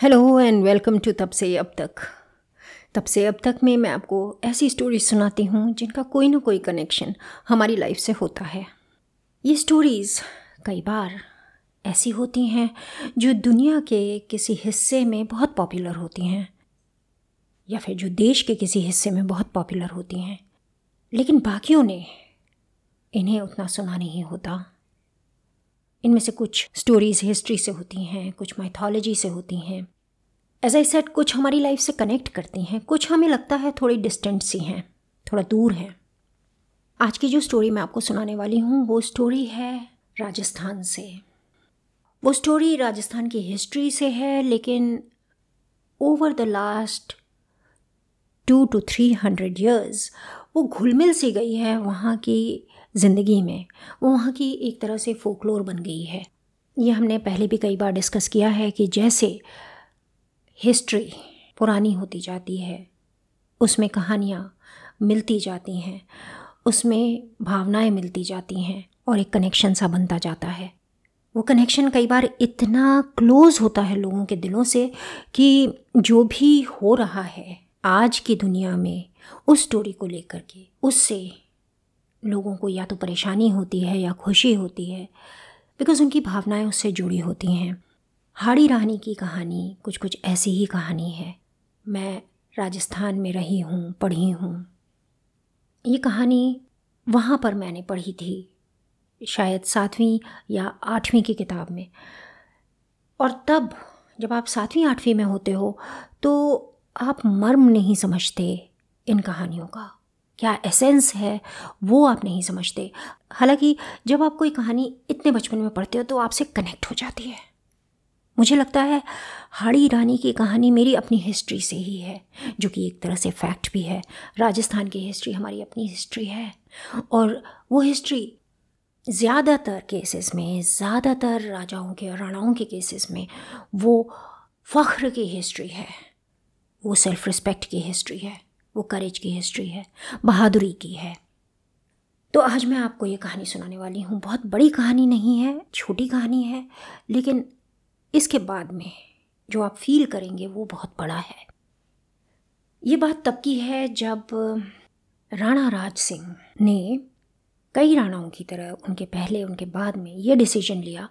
Hello and welcome to तब से अब तक। तब से अब तक में मैं आपको ऐसी स्टोरीज सुनाती हूँ जिनका कोई ना कोई कनेक्शन हमारी लाइफ से होता है। ये स्टोरीज़ कई बार ऐसी होती हैं जो दुनिया के किसी हिस्से में बहुत पॉपुलर होती हैं, या फिर जो देश के किसी हिस्से में बहुत पॉपुलर होती हैं। लेकिन बाकियों ने इन्हें उतना सुना नहीं होता। इनमें से कुछ स्टोरीज़ हिस्ट्री से होती हैं, कुछ माइथोलॉजी से होती हैं। एज आई सेट कुछ हमारी लाइफ से कनेक्ट करती हैं, कुछ हमें लगता है थोड़ी डिस्टेंट सी हैं, थोड़ा दूर हैं। आज की जो स्टोरी मैं आपको सुनाने वाली हूँ, वो स्टोरी है राजस्थान से। वो स्टोरी राजस्थान की हिस्ट्री से है, लेकिन over the last two two three hundred years वो घुलमिल सी गई है वहाँ की ज़िंदगी में, वो वहाँ की एक तरह से फोकलोर बन गई है। ये हमने पहले भी कई बार डिस्कस किया है कि जैसे हिस्ट्री पुरानी होती जाती है, उसमें कहानियाँ मिलती जाती हैं, उसमें भावनाएँ मिलती जाती हैं और एक कनेक्शन सा बनता जाता है। वो कनेक्शन कई बार इतना क्लोज़ होता है लोगों के दिलों से कि जो भी हो रहा है आज की दुनिया में, उस स्टोरी को लेकर के, उससे लोगों को या तो परेशानी होती है या खुशी होती है बिकॉज़ उनकी भावनाएँ उससे जुड़ी होती हैं। हाड़ी रानी की कहानी कुछ कुछ ऐसी ही कहानी है। मैं राजस्थान में रही हूँ, पढ़ी हूँ। ये कहानी वहाँ पर मैंने पढ़ी थी, शायद सातवीं या आठवीं की किताब में। और तब जब आप सातवीं, आठवीं में होते हो तो आप मर्म नहीं समझते इन कहानियों का। क्या एसेंस है, वो आप नहीं समझते। हालाँकि जब आप कोई कहानी इतने बचपन में पढ़ते हो तो आपसे कनेक्ट हो जाती है। मुझे लगता है, हाड़ी रानी की कहानी मेरी अपनी हिस्ट्री से ही है, जो कि एक तरह से फैक्ट भी है। राजस्थान की हिस्ट्री हमारी अपनी हिस्ट्री है। और वो हिस्ट्री ज़्यादातर केसेस में, ज़्यादातर राजाओं के और राणाओं के केसेस में, वो फ़ख्र की हिस्ट्री है। वो सेल्फ़ रिस्पेक्ट की हिस्ट्री है। वो करेज की हिस्ट्री है, बहादुरी की है। तो आज मैं आपको ये कहानी सुनाने वाली हूँ। बहुत बड़ी कहानी नहीं है, छोटी कहानी है, लेकिन इसके बाद में जो आप फील करेंगे वो बहुत बड़ा है। ये बात तब की है जब राणा राज सिंह ने कई राणाओं की तरह उनके पहले, उनके बाद में ये डिसीज़न लिया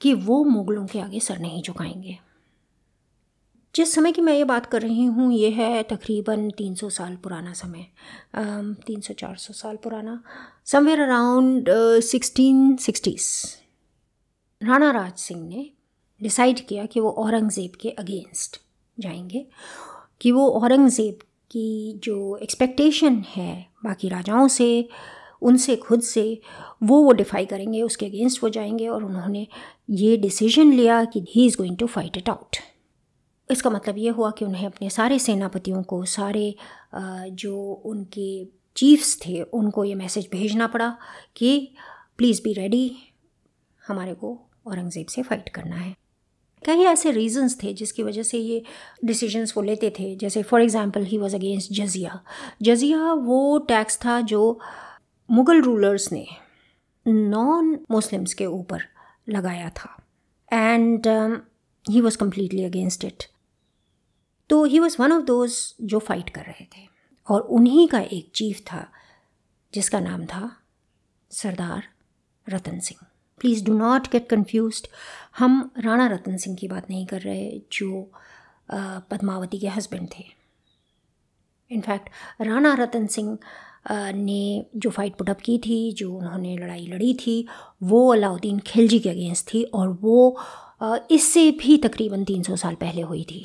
कि वो मुग़लों के आगे सर नहीं झुकाएँगे। जिस समय की मैं ये बात कर रही हूँ, ये है तकरीबन 300 साल पुराना समय। तीन सौ चार सौ साल पुराना। Somewhere around sixteen sixties Rana Raj Singh ने डिसाइड किया कि वो औरंगज़ेब के अगेंस्ट जाएँगे। कि वो औरंगज़ेब की जो एक्सपेक्टेशन है बाकी राजाओं से, उनसे, खुद से, वो वो डिफाई करेंगे, उसके अगेंस्ट वो जाएँगे और उन्होंने ये डिसीज़न लिया कि he is going to fight it out इसका मतलब ये हुआ कि उन्हें अपने सारे सेनापतियों को, सारे जो उनके चीफ्स थे, उनको ये मैसेज भेजना पड़ा कि प्लीज़ बी रेडी, हमारे को औरंगज़ेब से फ़ाइट करना है। कई ऐसे रीजंस थे जिसकी वजह से ये डिसीजंस वो लेते थे। जैसे for example he was against jizya. जजिया वो टैक्स था जो मुग़ल रूलर्स ने नॉन मुस्लिम्स के ऊपर लगाया था। And he was completely against it तो he was one of those जो फाइट कर रहे थे। और उन्हीं का एक चीफ था, जिसका नाम था Sardar Ratan Singh. Please do not get confuse हम राणा रतन सिंह की बात नहीं कर रहे, जो पद्मावती के हस्बैंड थे। इनफैक्ट राणा रतन सिंह ने जो फाइट पुटअप की थी, जो उन्होंने लड़ाई लड़ी थी, वो अलाउद्दीन खिलजी के अगेंस्ट थी, और वो इससे भी तकरीबन 300 साल पहले हुई थी।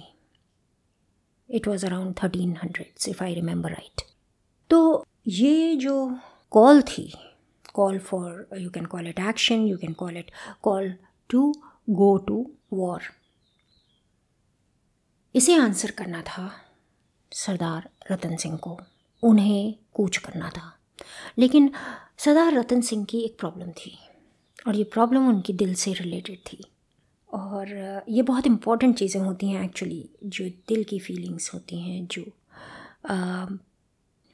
It was around thirteen hundred if I remember right तो ये जो कॉल थी call for you can call it action you can call it call to go to war इसे आंसर करना था सरदार रतन सिंह को, उन्हें कूच करना था। लेकिन सरदार रतन सिंह की एक प्रॉब्लम थी, और ये प्रॉब्लम उनकी दिल से रिलेटेड थी। और ये बहुत इंपॉर्टेंट चीज़ें होती हैं एक्चुअली जो दिल की फीलिंग्स होती हैं, जो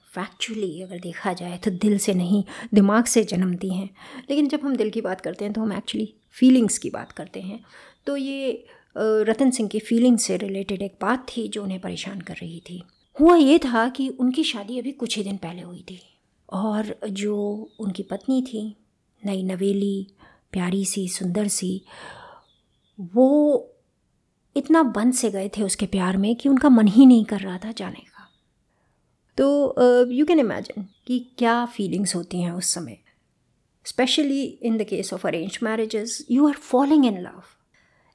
फैक्चुअली अगर देखा जाए तो दिल से नहीं, दिमाग से जन्मती हैं। लेकिन जब हम दिल की बात करते हैं तो हम एक्चुअली फीलिंग्स की बात करते हैं। तो ये रतन सिंह की फीलिंग्स से रिलेटेड एक बात थी जो उन्हें परेशान कर रही थी। हुआ ये था कि उनकी शादी अभी कुछ ही दिन पहले हुई थी। और जो उनकी पत्नी थी, नई नवेली, प्यारी सी, सुंदर सी वो इतना बंद से गए थे उसके प्यार में कि उनका मन ही नहीं कर रहा था जाने का। तो यू कैन इमेजिन कि क्या फीलिंग्स होती हैं उस समय। Specially in the case of arrange marriages you are falling in love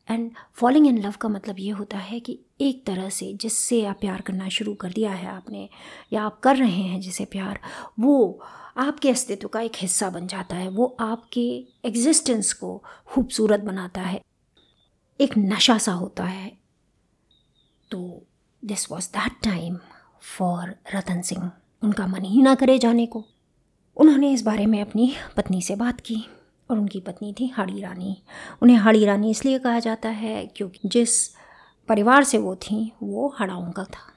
and falling in love का मतलब ये होता है कि एक तरह से जिससे आप प्यार करना शुरू कर दिया है आपने, या आप कर रहे हैं जिसे प्यार, वो आपके अस्तित्व का एक हिस्सा बन जाता है। वो आपके एग्जिस्टेंस को खूबसूरत बनाता है। एक नशा सा होता है। तो this was that time for Ratan Singh, उनका मन ही ना करे जाने को। उन्होंने इस बारे में अपनी पत्नी से बात की और उनकी पत्नी थी हाड़ी रानी। उन्हें हाड़ी रानी इसलिए कहा जाता है क्योंकि जिस परिवार से वो थी, वो हड़ाओं का था।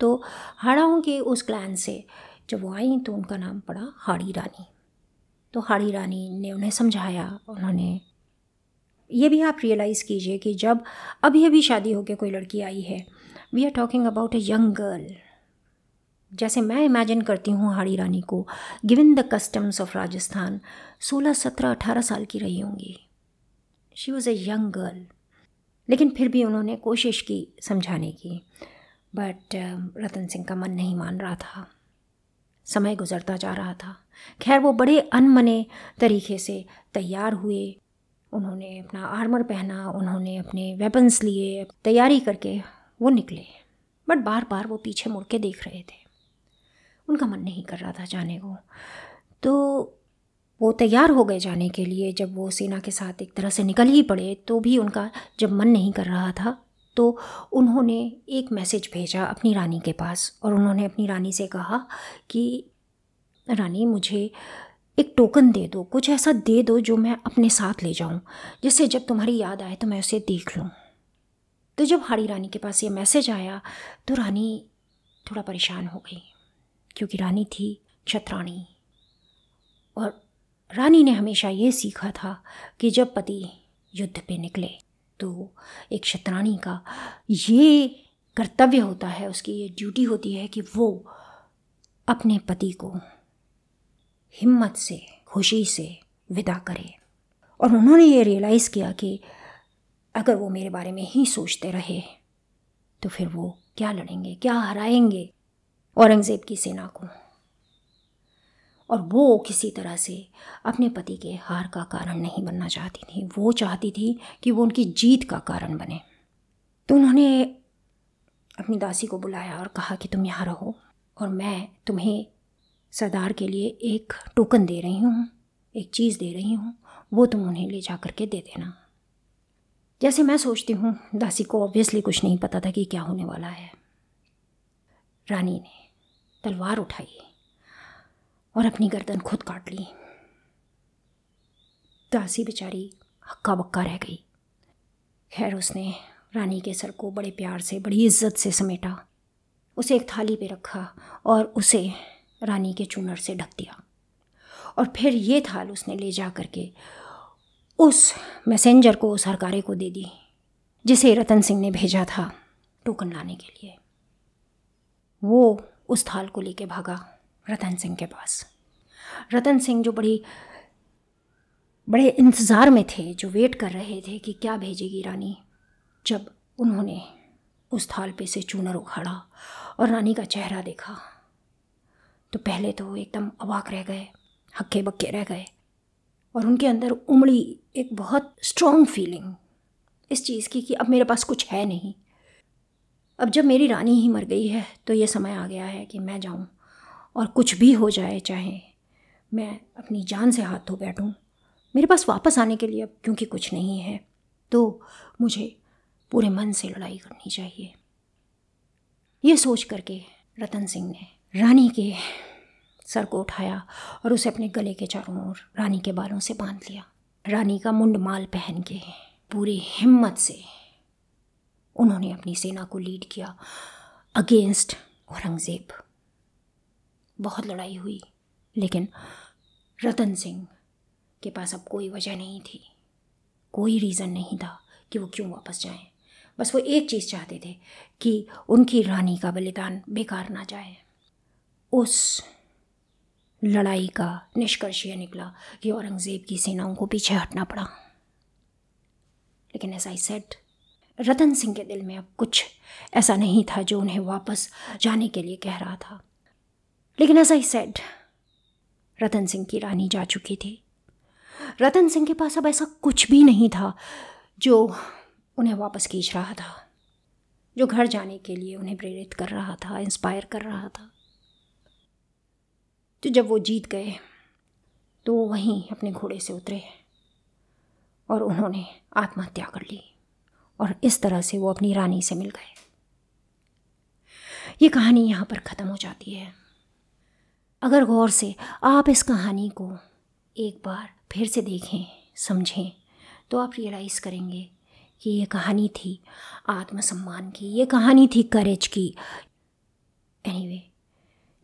तो हड़ाओं के उस क्लैन से जब वो आई तो उनका नाम पड़ा हाड़ी रानी। तो हाड़ी रानी ने उन्हें समझाया, उन्होंने ये भी आप रियलाइज़ कीजिए कि जब अभी अभी शादी होकर कोई लड़की आई है we are talking about a young girl जैसे मैं इमेजिन करती हूँ हाड़ी रानी को given the customs of Rajasthan सोलह सत्रह अठारह साल की रही होंगी। She was a young girl लेकिन फिर भी उन्होंने कोशिश की समझाने की। बट uh, रतन सिंह का मन नहीं मान रहा था। समय गुजरता जा रहा था। खैर वो बड़े अनमने तरीके से तैयार हुए। उन्होंने अपना आर्मर पहना, उन्होंने अपने वेपन्स लिए, तैयारी करके वो निकले। बट बार बार वो पीछे मुड़ के देख रहे थे। उनका मन नहीं कर रहा था जाने को। तो वो तैयार हो गए जाने के लिए। जब वो सेना के साथ एक तरह से निकल ही पड़े तो भी उनका जब मन नहीं कर रहा था तो उन्होंने एक मैसेज भेजा अपनी रानी के पास। और उन्होंने अपनी रानी से कहा कि, रानी, मुझे एक टोकन दे दो, कुछ ऐसा दे दो जो मैं अपने साथ ले जाऊँ, जिससे जब तुम्हारी याद आए तो मैं उसे देख लूँ। तो जब हाड़ी रानी के पास ये मैसेज आया तो रानी थोड़ा परेशान हो गई, क्योंकि रानी थी छत्राणी और रानी ने हमेशा ये सीखा था कि जब पति युद्ध पे निकले तो एक शतरानी का ये कर्तव्य होता है, उसकी ये ड्यूटी होती है कि वो अपने पति को हिम्मत से, खुशी से विदा करे। और उन्होंने ये रियलाइज़ किया कि अगर वो मेरे बारे में ही सोचते रहे तो फिर वो क्या लड़ेंगे, क्या हराएँगे औरंगज़ेब की सेना को? और वो किसी तरह से अपने पति के हार का कारण नहीं बनना चाहती थी। वो चाहती थी कि वो उनकी जीत का कारण बने। तो उन्होंने अपनी दासी को बुलाया और कहा कि तुम यहाँ रहो और मैं तुम्हें सरदार के लिए एक टोकन दे रही हूँ, एक चीज़ दे रही हूँ, वो तुम उन्हें ले जा करके दे देना। जैसे मैं सोचती हूँ, दासी को ऑब्वियसली कुछ नहीं पता था कि क्या होने वाला है। रानी ने तलवार उठाई और अपनी गर्दन खुद काट ली। दासी बेचारी हक्का बक्का रह गई। खैर, उसने रानी के सर को बड़े प्यार से, बड़ी इज़्ज़त से समेटा। उसे एक थाली पे रखा और उसे रानी के चूनर से ढक दिया। और फिर ये थाल उसने ले जा करके उस मैसेंजर को, उस हरकारे को दे दी, जिसे रतन सिंह ने भेजा था टोकन लाने के लिए। वो उस थाल को लेके भागा रतन सिंह के पास। रतन सिंह जो बड़ी, बड़े इंतज़ार में थे, जो वेट कर रहे थे कि क्या भेजेगी रानी, जब उन्होंने उस थाल पे से चूनर उखाड़ा और रानी का चेहरा देखा। तो पहले तो एकदम अवाक रह गए हक्के बक्के रह गए और उनके अंदर उमड़ी एक बहुत स्ट्रॉन्ग फीलिंग इस चीज़ की कि अब मेरे पास कुछ है नहीं। अब जब मेरी रानी ही मर गई है तो ये समय आ गया है कि मैं जाऊँ और कुछ भी हो जाए, चाहे मैं अपनी जान से हाथ धो बैठूँ, मेरे पास वापस आने के लिए अब क्योंकि कुछ नहीं है तो मुझे पूरे मन से लड़ाई करनी चाहिए। ये सोच करके रतन सिंह ने रानी के सर को उठाया और उसे अपने गले के चारों ओर रानी के बालों से बाँध लिया। रानी का मुंड माल पहन के पूरी हिम्मत से उन्होंने अपनी सेना को लीड किया अगेंस्ट औरंगज़ेब। बहुत लड़ाई हुई, लेकिन रतन सिंह के पास अब कोई वजह नहीं थी। कोई रीज़न नहीं था कि वो क्यों वापस जाएँ। बस वो एक चीज़ चाहते थे कि उनकी रानी का बलिदान बेकार ना जाए। उस लड़ाई का निष्कर्ष यह निकला कि औरंगज़ेब की सेनाओं को पीछे हटना पड़ा। लेकिन ऐसा ही सेट रतन सिंह के दिल में अब कुछ ऐसा नहीं था जो उन्हें वापस जाने के लिए कह रहा था। लेकिन ऐसा ही सेट रतन सिंह की रानी जा चुकी थी। रतन सिंह के पास अब ऐसा कुछ भी नहीं था जो उन्हें वापस खींच रहा था, जो घर जाने के लिए उन्हें प्रेरित कर रहा था इंस्पायर कर रहा था। तो जब वो जीत गए तो वो वहीं अपने घोड़े से उतरे और उन्होंने आत्महत्या कर ली और इस तरह से वो अपनी रानी से मिल गए। ये कहानी यहाँ पर ख़त्म हो जाती है। अगर गौर से आप इस कहानी को एक बार फिर से देखें, समझें तो आप रियलाइज़ करेंगे कि ये कहानी थी आत्मसम्मान की, ये कहानी थी करेज की। Anyway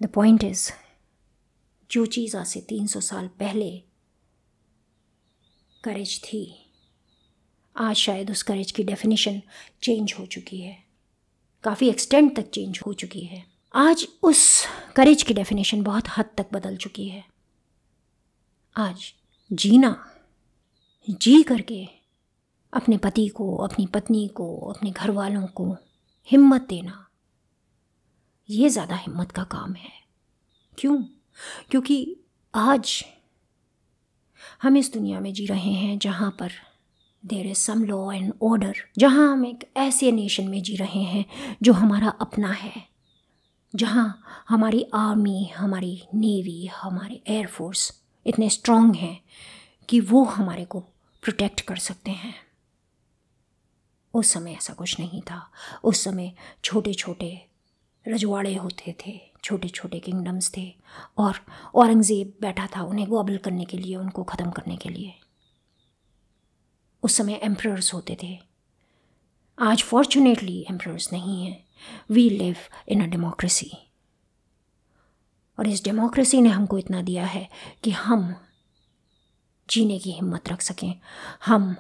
the point is जो चीज़ आज से तीन सौ साल पहले करेज थी, आज शायद उस करेज की डेफिनेशन चेंज हो चुकी है। काफ़ी एक्सटेंड तक चेंज हो चुकी है। आज उस करेज की डेफिनेशन बहुत हद तक बदल चुकी है। आज जीना, जी करके अपने पति को, अपनी पत्नी को, अपने घर वालों को हिम्मत देना, ये ज़्यादा हिम्मत का काम है। क्यों? क्योंकि आज हम इस दुनिया में जी रहे हैं जहाँ पर there is some law and order जहाँ हम एक ऐसे नेशन में जी रहे हैं जो हमारा अपना है, जहाँ हमारी आर्मी हमारी नेवी हमारे एयरफोर्स इतने स्ट्रांग हैं कि वो हमारे को प्रोटेक्ट कर सकते हैं। उस समय ऐसा कुछ नहीं था। उस समय छोटे छोटे रजवाड़े होते थे छोटे छोटे किंगडम्स थे और औरंगज़ेब बैठा था उन्हें गॉबल करने के लिए, उनको ख़त्म करने के लिए। उस समय एम्प्रर्स होते थे। आज फॉर्चुनेटली एम्प्रर्स नहीं हैं। We live in a democracy और इस डेमोक्रेसी ने हमको इतना दिया है कि हम जीने की हिम्मत रख सकें, हम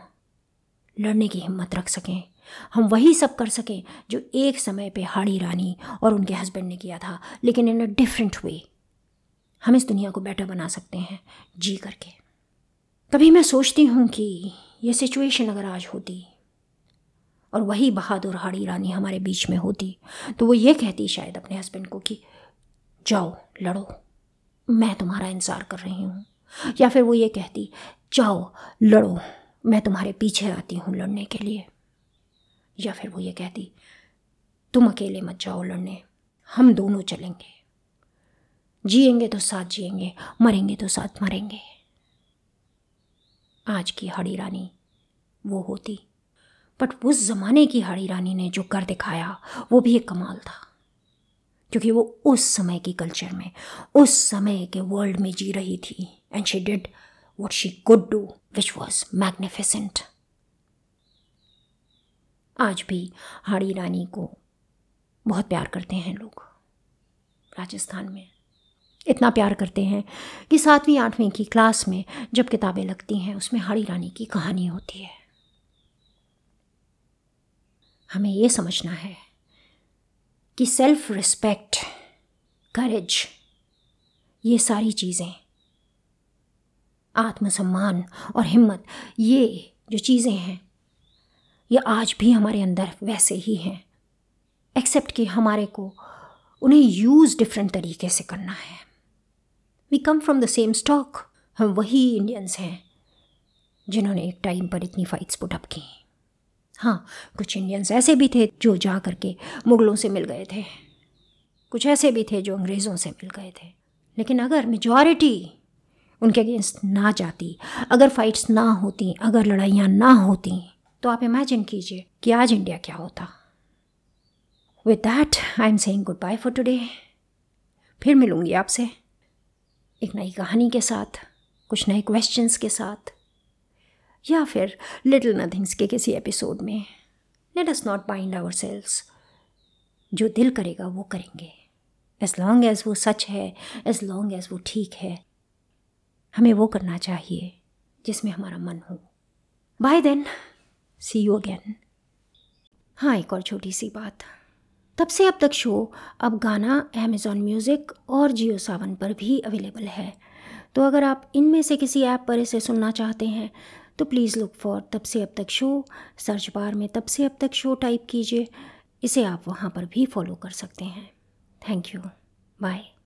लड़ने की हिम्मत रख सकें। हम वही सब कर सकें जो एक समय पे हाड़ी रानी और उनके हस्बैंड ने किया था, लेकिन इन अ डिफरेंट वे हम इस दुनिया को बेटर बना सकते हैं, जी करके। कभी मैं सोचती हूँ कि ये सिचुएशन अगर आज होती, और वही बहादुर हाड़ी रानी हमारे बीच में होती तो वो ये कहती शायद अपने हस्बैंड को कि, जाओ, लड़ो। मैं तुम्हारा इंतज़ार कर रही हूँ। या फिर वो ये कहती, जाओ, लड़ो। मैं तुम्हारे पीछे आती हूँ लड़ने के लिए। या फिर वो ये कहती, तुम अकेले मत जाओ लड़ने, हम दोनों चलेंगे। जिएँगे तो साथ जिएँगे, मरेंगे तो साथ मरेंगे। आज की हड़ी रानी वो होती, बट उस ज़माने की हड़ी रानी ने जो कर दिखाया, वो भी एक कमाल था। क्योंकि वो उस समय की कल्चर में, उस समय के वर्ल्ड में जी रही थी and she did what she could do which was magnificent आज भी हाड़ी रानी को बहुत प्यार करते हैं लोग राजस्थान में। इतना प्यार करते हैं कि सातवीं, आठवीं की क्लास में जब किताबें लगती हैं, उसमें हाड़ी रानी की कहानी होती है। हमें ये समझना है कि सेल्फ रिस्पेक्ट करेज ये सारी चीज़ें, आत्मसम्मान और हिम्मत, ये जो चीज़ें हैं ये आज भी हमारे अंदर वैसे ही हैं। एक्सेप्ट कि हमारे को उन्हें यूज़ डिफरेंट तरीके से करना है। We come from the same stock हम वही इंडियंस हैं, जिन्होंने एक टाइम पर इतनी फ़ाइट्स पुटअप की। हाँ कुछ इंडियंस ऐसे भी थे जो जा कर के मुग़लों से मिल गए थे। कुछ ऐसे भी थे जो अंग्रेज़ों से मिल गए थे। लेकिन अगर मेजॉरिटी उनके अगेंस्ट ना जाती, अगर फाइट्स ना होती, अगर लड़ाइयाँ ना होती तो आप इमेजिन कीजिए कि आज इंडिया क्या होता। With that I am saying goodbye for today फिर मिलूँगी आपसे एक नई कहानी के साथ, कुछ नए क्वेश्चंस के साथ, या फिर लिटिल नथिंग्स के किसी एपिसोड में। Let us not bind ourselves जो दिल करेगा वो करेंगे। एज लॉन्ग एज वो सच है एज लॉन्ग एज वो ठीक है, हमें वो करना चाहिए जिसमें हमारा मन हो। Bye then see you again हाँ एक और छोटी सी बात। तब से अब तक शो, अब गाना अमेज़ॉन म्यूज़िक और जियो सावन पर भी अवेलेबल है। तो अगर आप इनमें से किसी ऐप पर इसे सुनना चाहते हैं तो प्लीज़ लुक फॉर तब से अब तक शो। सर्च बार में तब से अब तक शो टाइप कीजिए। इसे आप वहाँ पर भी फॉलो कर सकते हैं। Thank you bye